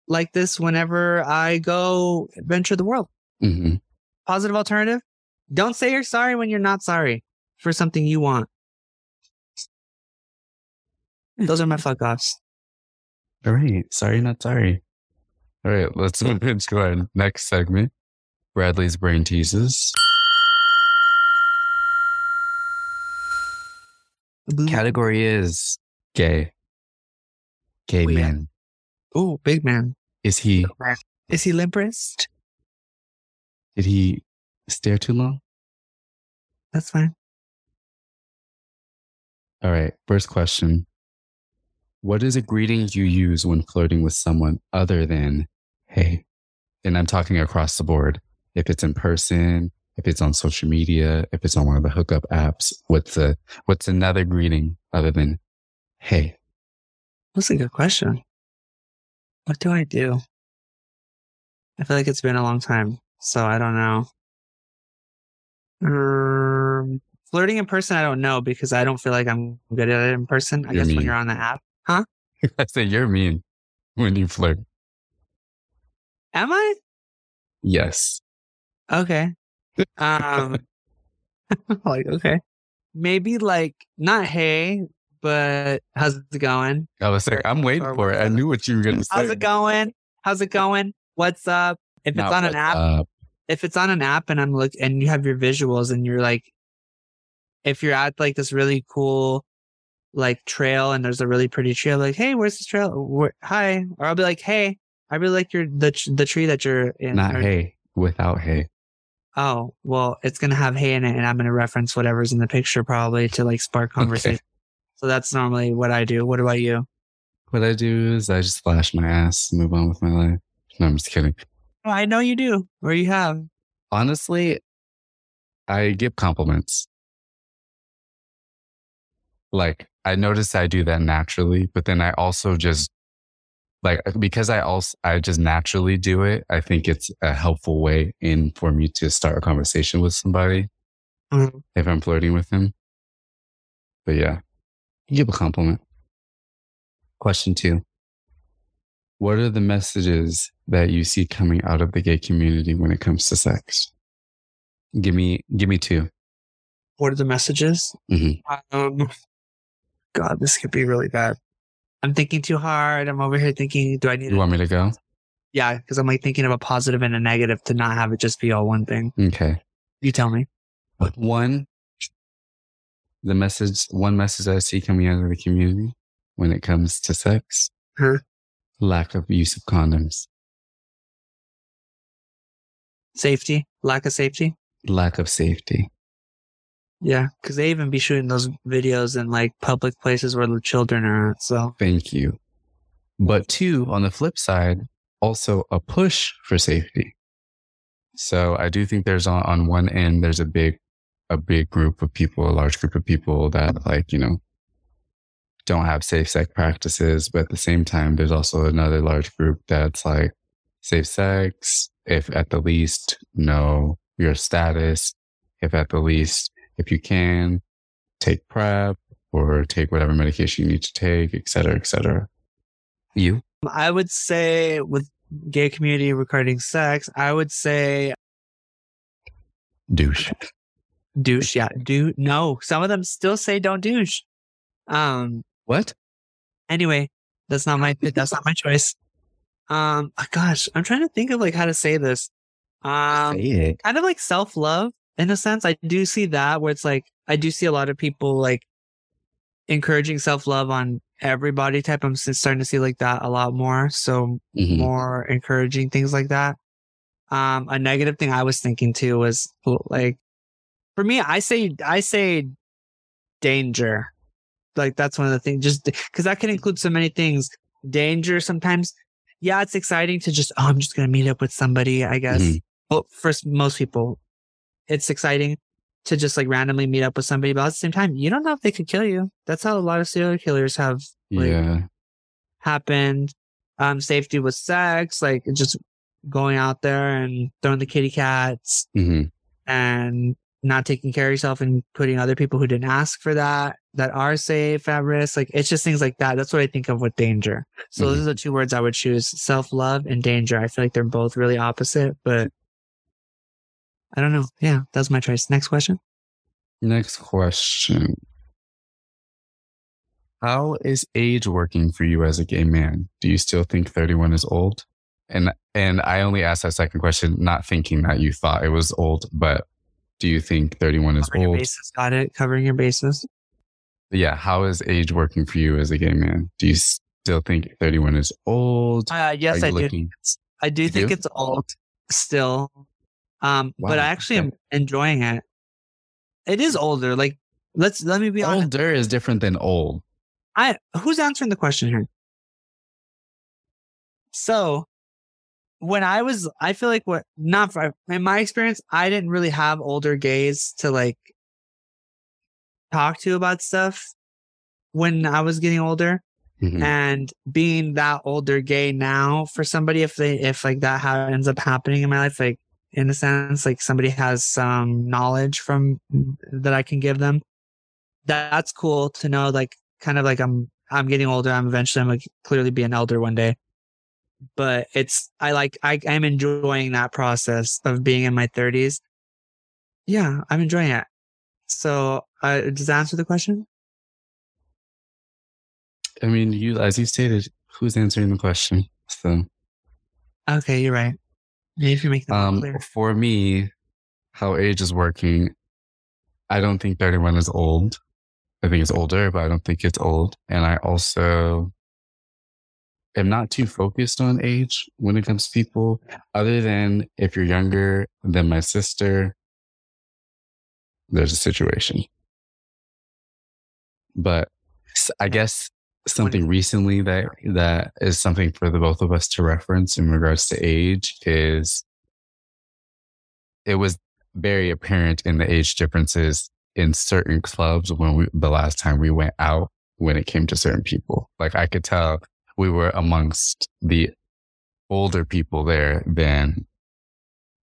like this whenever I go adventure the world. Mhm. Positive alternative. Don't say you're sorry when you're not sorry for something you want. Those are my fuck offs. All right. Sorry, not sorry. All right. Let's move into our next segment. Bradley's brain teases. Mm-hmm. Category is gay. Gay men. Oh, man. Ooh, big man. Is he? Is he limp wrist? Did he stare too long? That's fine. All right. First question. What is a greeting you use when flirting with someone other than hey? And I'm talking across the board. If it's in person, if it's on social media, if it's on one of the hookup apps, what's a what's another greeting other than hey? That's a good question. What do I do? I feel like it's been a long time, so I don't know. Um, flirting in person, I don't know because I don't feel like I'm good at it in person. I You're guess when you're on the app. Huh? I say you're mean when you flirt. Am I? Yes. Okay. Um, like, okay. Maybe like, not hey, but how's it going? I was like, I'm waiting Or for it. I knew what you were gonna say. How's it going? How's it going? What's up? If it's Not on an app, up. if it's on an app and I'm look and you have your visuals and you're like, if you're at like this really cool like trail and there's a really pretty trail, like, hey, where's this trail? Where, hi, or I'll be like, hey, I really like your the the tree that you're in. Not Or- hey, without hey. Oh, well, it's gonna have hay in it, and I'm gonna reference whatever's in the picture probably to like spark conversation. So that's normally what I do. What about you? What I do is I just flash my ass, move on with my life. No, I'm just kidding. Oh, I know you do, or you have. Honestly, I give compliments. Like I notice I do that naturally, but then I also just like because I also I just naturally do it. I think it's a helpful way in for me to start a conversation with somebody Mhm. if I'm flirting with them. But yeah, you give a compliment. Question two. What are the messages that you see coming out of the gay community when it comes to sex? Give me, give me two. What are the messages? Mhm. Um, God, this could be really bad. I'm thinking too hard. I'm over here thinking, do I need You want me to go? Yeah, because I'm like thinking of a positive and a negative to not have it just be all one thing. Okay. You tell me. One, the message, one message I see coming out of the community when it comes to sex, Huh? lack of use of condoms, Safety, lack of safety. lack of safety. Yeah, because they even be shooting those videos in like public places where the children are. So Thank you. But two, on the flip side, also a push for safety. So I do think there's on, on one end, there's a big, a big group of people, a large group of people that like, you know, don't have safe sex practices. But at the same time, there's also another large group that's like safe sex. If at the least know your status, if at the least, if you can take PrEP or take whatever medication you need to take, et cetera, et cetera. You? I would say with gay community regarding sex, I would say Douche. douche. Yeah, do no. Some of them still say don't douche. Um. What? Anyway, that's not my that's not my choice. Um. Gosh, I'm trying to think of like how to say this. Um. Say it. kind of like self love in a sense. I do see that where it's like I do see a lot of people like encouraging self love on everybody type. I'm starting to see like that a lot more. So Mhm. more encouraging things like that. Um, a negative thing I was thinking too was like for me, I say I say danger. Like that's one of the things, just because that can include so many things. Danger sometimes, yeah, it's exciting to just oh, I'm just gonna meet up with somebody. I guess Mhm. well, for most people, it's exciting to just like randomly meet up with somebody, but at the same time, you don't know if they could kill you. That's how a lot of serial killers have like, Yeah. happened. Um, safety with sex, like just going out there and throwing the kitty cats hmm and not taking care of yourself and putting other people who didn't ask for that that are safe at risk. Like it's just things like that. That's what I think of with danger. So Mhm. those are the two words I would choose: self love and danger. I feel like they're both really opposite, but I don't know. Yeah, that was my choice. Next question. Next question. How is age working for you as a gay man? Do you still think 31 is old? And and I only asked that second question not thinking that you thought it was old, but do you think 31 is Covering your old? bases. Got it. Covering your bases. Yeah, how is age working for you as a gay man? Do you still think 31 is old? Uh, yes, I do. I do You think do? it's old still. Um, but I actually okay. am enjoying it. It is older. Like, let's let me be honest. Older is different than old. I who's answering the question here? So, when I was, I feel like what not for, in my experience, I didn't really have older gays to like talk to about stuff when I was getting older. Mhm. and being that older gay now for somebody if they if like that ha- ends up happening in my life like in a sense like somebody has some knowledge from that i can give them. That's cool to know like kind of like i'm i'm getting older i'm eventually i'm like clearly be an elder one day. But it's i like i i'm enjoying that process of being in my 30s yeah i'm enjoying it. So uh, does that answer the question? I mean, you as you stated, who's answering the question? So okay you're right if you make that Um, clear for me, how age is working, I don't think 31 is old. I think it's older, but I don't think it's old. And I also am not too focused on age when it comes to people, other than if you're younger than my sister, there's a situation. But I guess something recently that that is something for the both of us to reference in regards to age is it was very apparent in the age differences in certain clubs when we the last time we went out when it came to certain people. Like I could tell we were amongst the older people there than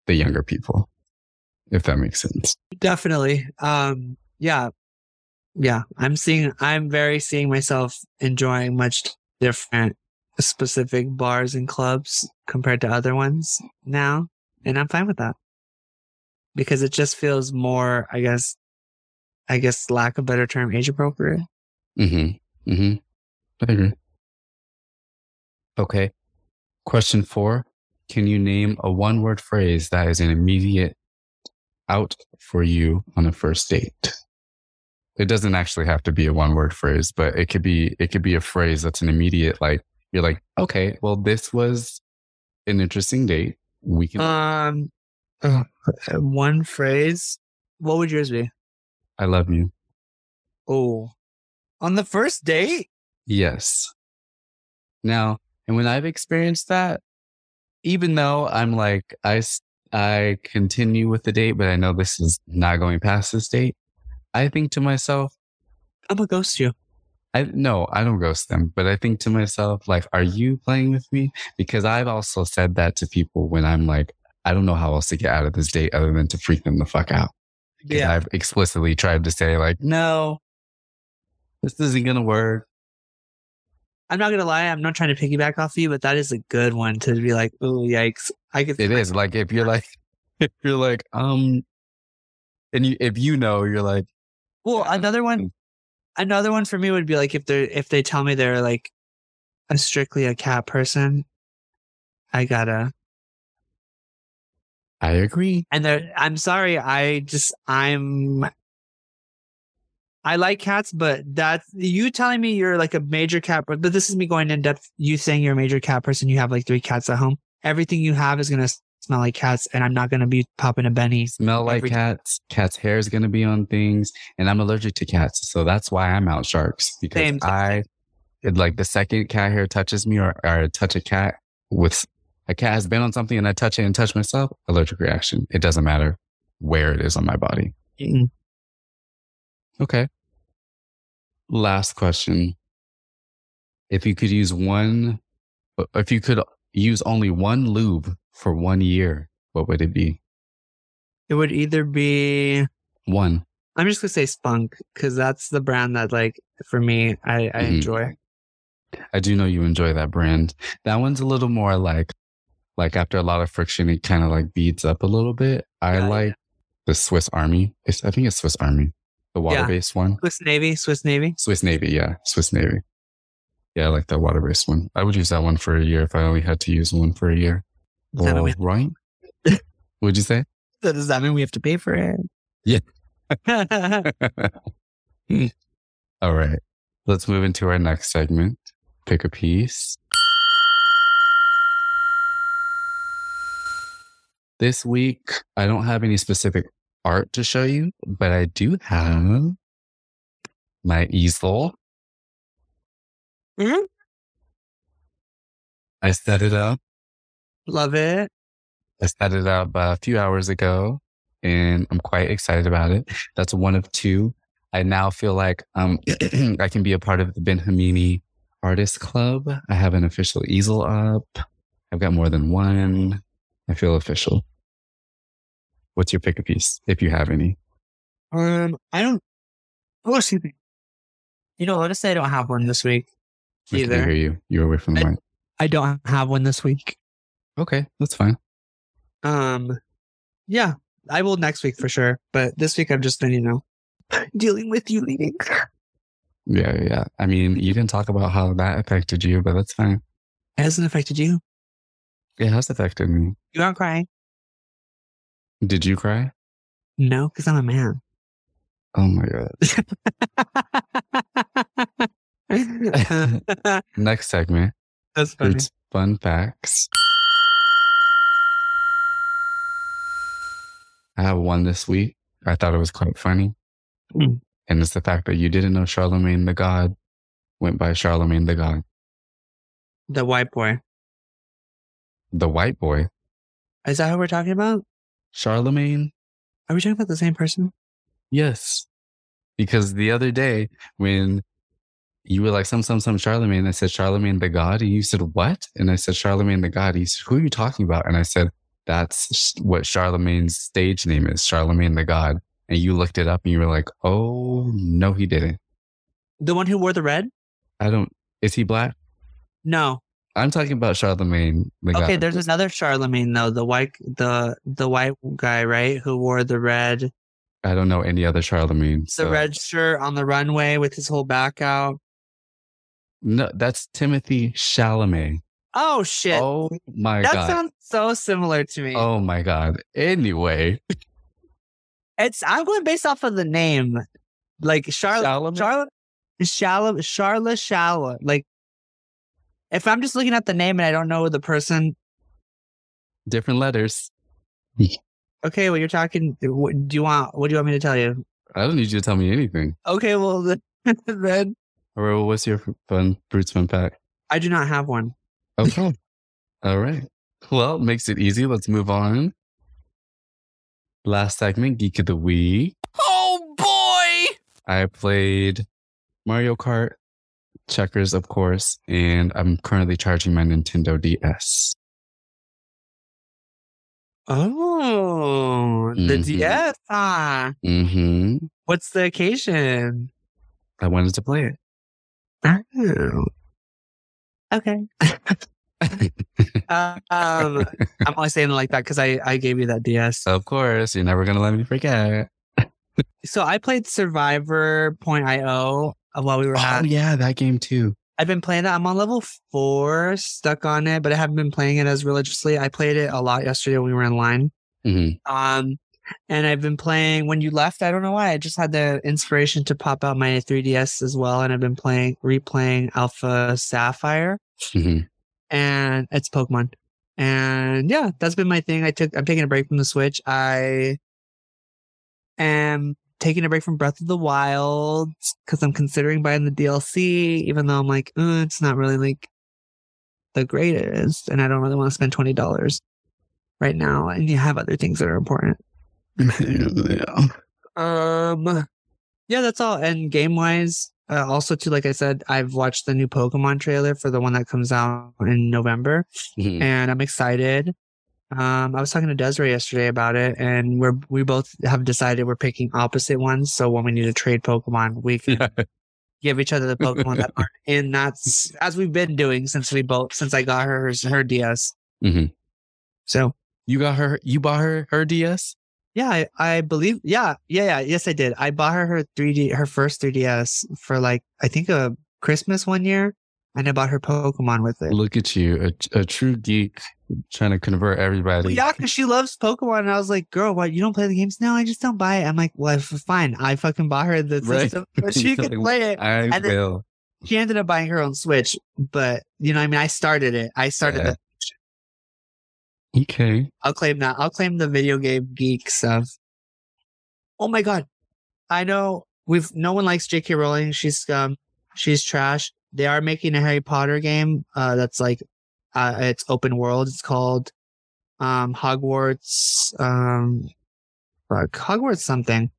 the younger people, if that makes sense. Definitely. Um, yeah. Yeah. I'm seeing, I'm very seeing myself enjoying much different specific bars and clubs compared to other ones now. And I'm fine with that. Because it just feels more, I guess, I guess, lack of better term, age appropriate. Mm-hmm. Mm-hmm. I agree. Okay. Question four. Can you name a one word phrase that is an immediate out for you on a first date? It doesn't actually have to be a one word phrase, but it could be, it could be a phrase that's an immediate, like, you're like, okay, well, this was an interesting date. We can, Um, uh, one phrase. What would yours be? I love you. Oh, on the first date? Yes. Now, and when I've experienced that, even though I'm like, I I continue with the date, but I know this is not going past this date, I think to myself, I'm gonna ghost you. I no, I don't ghost them, but I think to myself, like, are you playing with me? Because I've also said that to people when I'm like, I don't know how else to get out of this date other than to freak them the fuck out. Yeah. I've explicitly tried to say, like, no, this isn't gonna work. I'm not gonna lie. I'm not trying to piggyback off you, but that is a good one to be like, oh yikes! I could. It is like if you're like if you're like um, and you if you know you're like Well, another one, mm. another one for me would be like if they're if they tell me they're like a strictly a cat person, I gotta. I agree. And they're. I'm sorry. I just I'm. I like cats, but that's you telling me you're like a major cat. But this is me going in depth. You saying you're a major cat person. You have like three cats at home. Everything you have is gonna smell like cats, and I'm not gonna be popping a Benny. Smell like cats. Cat's hair is gonna be on things, and I'm allergic to cats, so that's why I'm out sharks because Same, I it, like the second cat hair touches me or, or I touch a cat with a cat has been on something and I touch it and touch myself, allergic reaction. It doesn't matter where it is on my body. Mm. Okay. Last question. If you could use one, if you could use only one lube for one year, what would it be? It would either be One. I'm just gonna say Spunk because that's the brand that like for me I, I Mhm. enjoy. I do know you enjoy that brand. That one's a little more like, like after a lot of friction, it kind of like beads up a little bit. I Yeah, yeah. like the Swiss Army. It's, I think it's Swiss Army, the water based one. Swiss Navy, Swiss Navy. Swiss Navy, yeah, Swiss Navy. Yeah, I like that water based one. I would use that one for a year if I only had to use one for a year. Does that mean All we- right. Would you say? So does that mean we have to pay for it? Yeah. All right. Let's move into our next segment. Pick a piece. This week, I don't have any specific art to show you, but I do have my easel. Mhm. I set it up. Love it. I set it up a few hours ago and I'm quite excited about it. That's one of two. I now feel like um, I can be a part of the Ben Hamini Artist Club. I have an official easel up. I've got more than one. I feel official. What's your pick a piece, if you have any? Um, I don't. Oh, excuse me. You know, let's say I don't have one this week I can hear you. You're away from the I- mic. I don't have one this week. Okay, that's fine. Um, yeah, I will next week for sure. But this week I've just been, you know, dealing with you leaving. Yeah, yeah. I mean, you didn't talk about how that affected you, but that's fine. It hasn't affected you. It has affected me. You aren't crying. Did you cry? No, because I'm a man. Oh my god. Next segment. That's funny. It's fun facts. I have one this week. I thought it was quite funny. Mm. And it's the fact that you didn't know Charlamagne the God went by Charlamagne the God. The white boy. The white boy. Is that who we're talking about? Charlemagne? Are we talking about the same person? Yes. Because the other day when you were like, some, some, some Charlemagne, I said, Charlamagne the God. And you said, what? And I said, Charlamagne the God. He said, who are you talking about? And I said, that's what Charlemagne's stage name is, Charlamagne the God. And you looked it up and you were like, oh, no, he didn't. The one who wore the red? I don't, is he black? No. I'm talking about Charlamagne. The God. Okay, guy. there's another Charlemagne though, the white the the white guy, right? Who wore the red I don't know any other Charlemagne. the So. red shirt on the runway with his whole back out. No, that's Timothy Chalamet. Oh shit. Oh my that god. That sounds so similar to me. Oh my god. Anyway, It's I'm going based off of the name. Like Charlotte Charlotte Charlotte Charlotte Charlotte. Like if I'm just looking at the name and I don't know the person, different letters. okay, well you're talking what, do you want what do you want me to tell you? I don't need you to tell me anything. Okay, well then, then Or what's your fun fruits fun pack? I do not have one. Okay. All right. Well, makes it easy. Let's move on. Last segment, Geek of the Week. Oh boy! I played Mario Kart, checkers, of course, and I'm currently charging my Nintendo DS. Oh, the Mhm. DS. Ah, hmm what's the occasion? I wanted to play it. Oh. Okay. Uh, um, I'm only saying it like that because I, I gave you that DS. of course, you're never gonna let me forget. So I played Survivor.io while we were Oh at. yeah, that game too. I've been playing that. I'm on level four, stuck on it, but I haven't been playing it as religiously. I played it a lot yesterday when we were in line. hmm Um, and I've been playing when you left. I don't know why. I just had the inspiration to pop out my 3DS as well, and I've been playing, replaying Alpha Sapphire, hmm and it's Pokemon. And yeah, that's been my thing. I took. I'm taking a break from the Switch. I am taking a break from Breath of the Wild because I'm considering buying the DLC, even though I'm like, uh, it's not really like the greatest, and I don't really want to spend twenty dollars right now. And you have other things that are important. Yeah. Um, yeah, that's all. And game wise, uh, also too, like I said, I've watched the new Pokemon trailer for the one that comes out in November, Mhm. and I'm excited. Um, I was talking to Desiree yesterday about it, and we're we both have decided we're picking opposite ones. So when we need to trade Pokemon, we can Yeah. give each other the Pokemon that aren't in. That's as we've been doing since we both since I got her her, her DS. Mhm. So You got her. You bought her her DS. Yeah, I, I believe. Yeah, yeah, yeah. Yes, I did. I bought her her 3D, her first 3DS for like I think a Christmas one year, and I bought her Pokemon with it. Look at you, a, a true geek, trying to convert everybody. Yeah, because she loves Pokemon, and I was like, "Girl, what? You don't play the games? No, I just don't buy it." I'm like, "Well, fine. I fucking bought her the Right. system, but she could Like, play it." I And will. She ended up buying her own Switch, but you know, I mean, I started it. I started Yeah. it. Okay. I'll claim that. I'll claim the video game geek stuff. Oh my god. I know we've no one likes J.K. Rowling. She's um she's trash. They are making a Harry Potter game uh that's like uh it's open world. It's called um Hogwarts um fuck, Hogwarts something.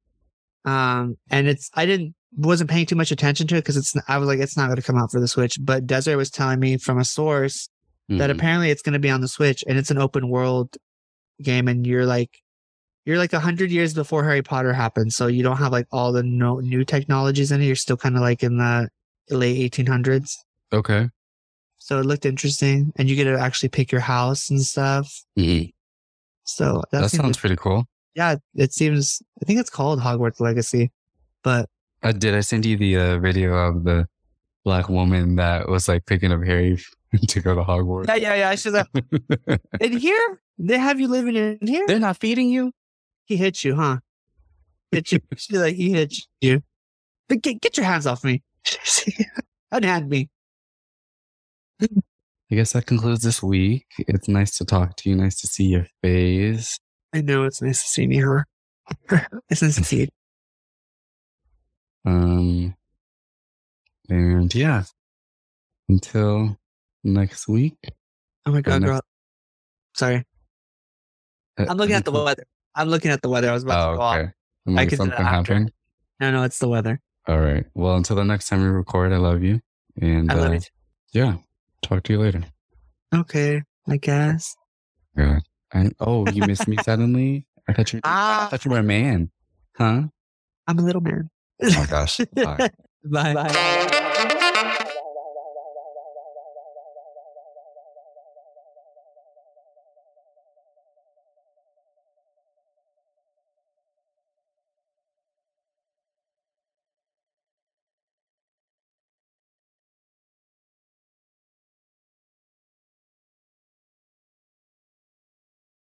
Um and it's I didn't wasn't paying too much attention to it because it's I was like it's not going to come out for the Switch, but Desiree was telling me from a source that Mhm. apparently it's going to be on the Switch and it's an open world game and you're like you're like a hundred years before Harry Potter happened, so you don't have like all the no, new technologies in it. You're still kind of like in the late 1800s. okay. So it looked interesting, and you get to actually pick your house and stuff. Mhm. So that, That sounds pretty cool. yeah. It seems. I think it's called Hogwarts Legacy, but Uh, did I send you the uh, video of the black woman that was like picking up Harry to go to Hogwarts? yeah, yeah, yeah. She's like, in here they have you living in here. They're not feeding you. He hit you, huh? Hit you. She's like, he hit you. But get, get your hands off me. Unhand me. I guess that concludes this week. It's nice to talk to you. Nice to see your face. I know it's nice to see me, huh? it's nice to see you. Um, and yeah, until next week. Oh my god, next- girl. Sorry. Uh, I'm looking at the weather. I'm looking at the weather. I was about Oh, to go off. okay. Like could do that something after. happened. No, no, it's the weather. All right. Well, until the next time we record, I love you. And I love uh, it. yeah, talk to you later. Okay, I guess. Yeah. I, oh, you missed me suddenly? I thought you. I Ah, thought you were a man. Huh? I'm a little man. Oh my gosh. Bye. Bye. Bye.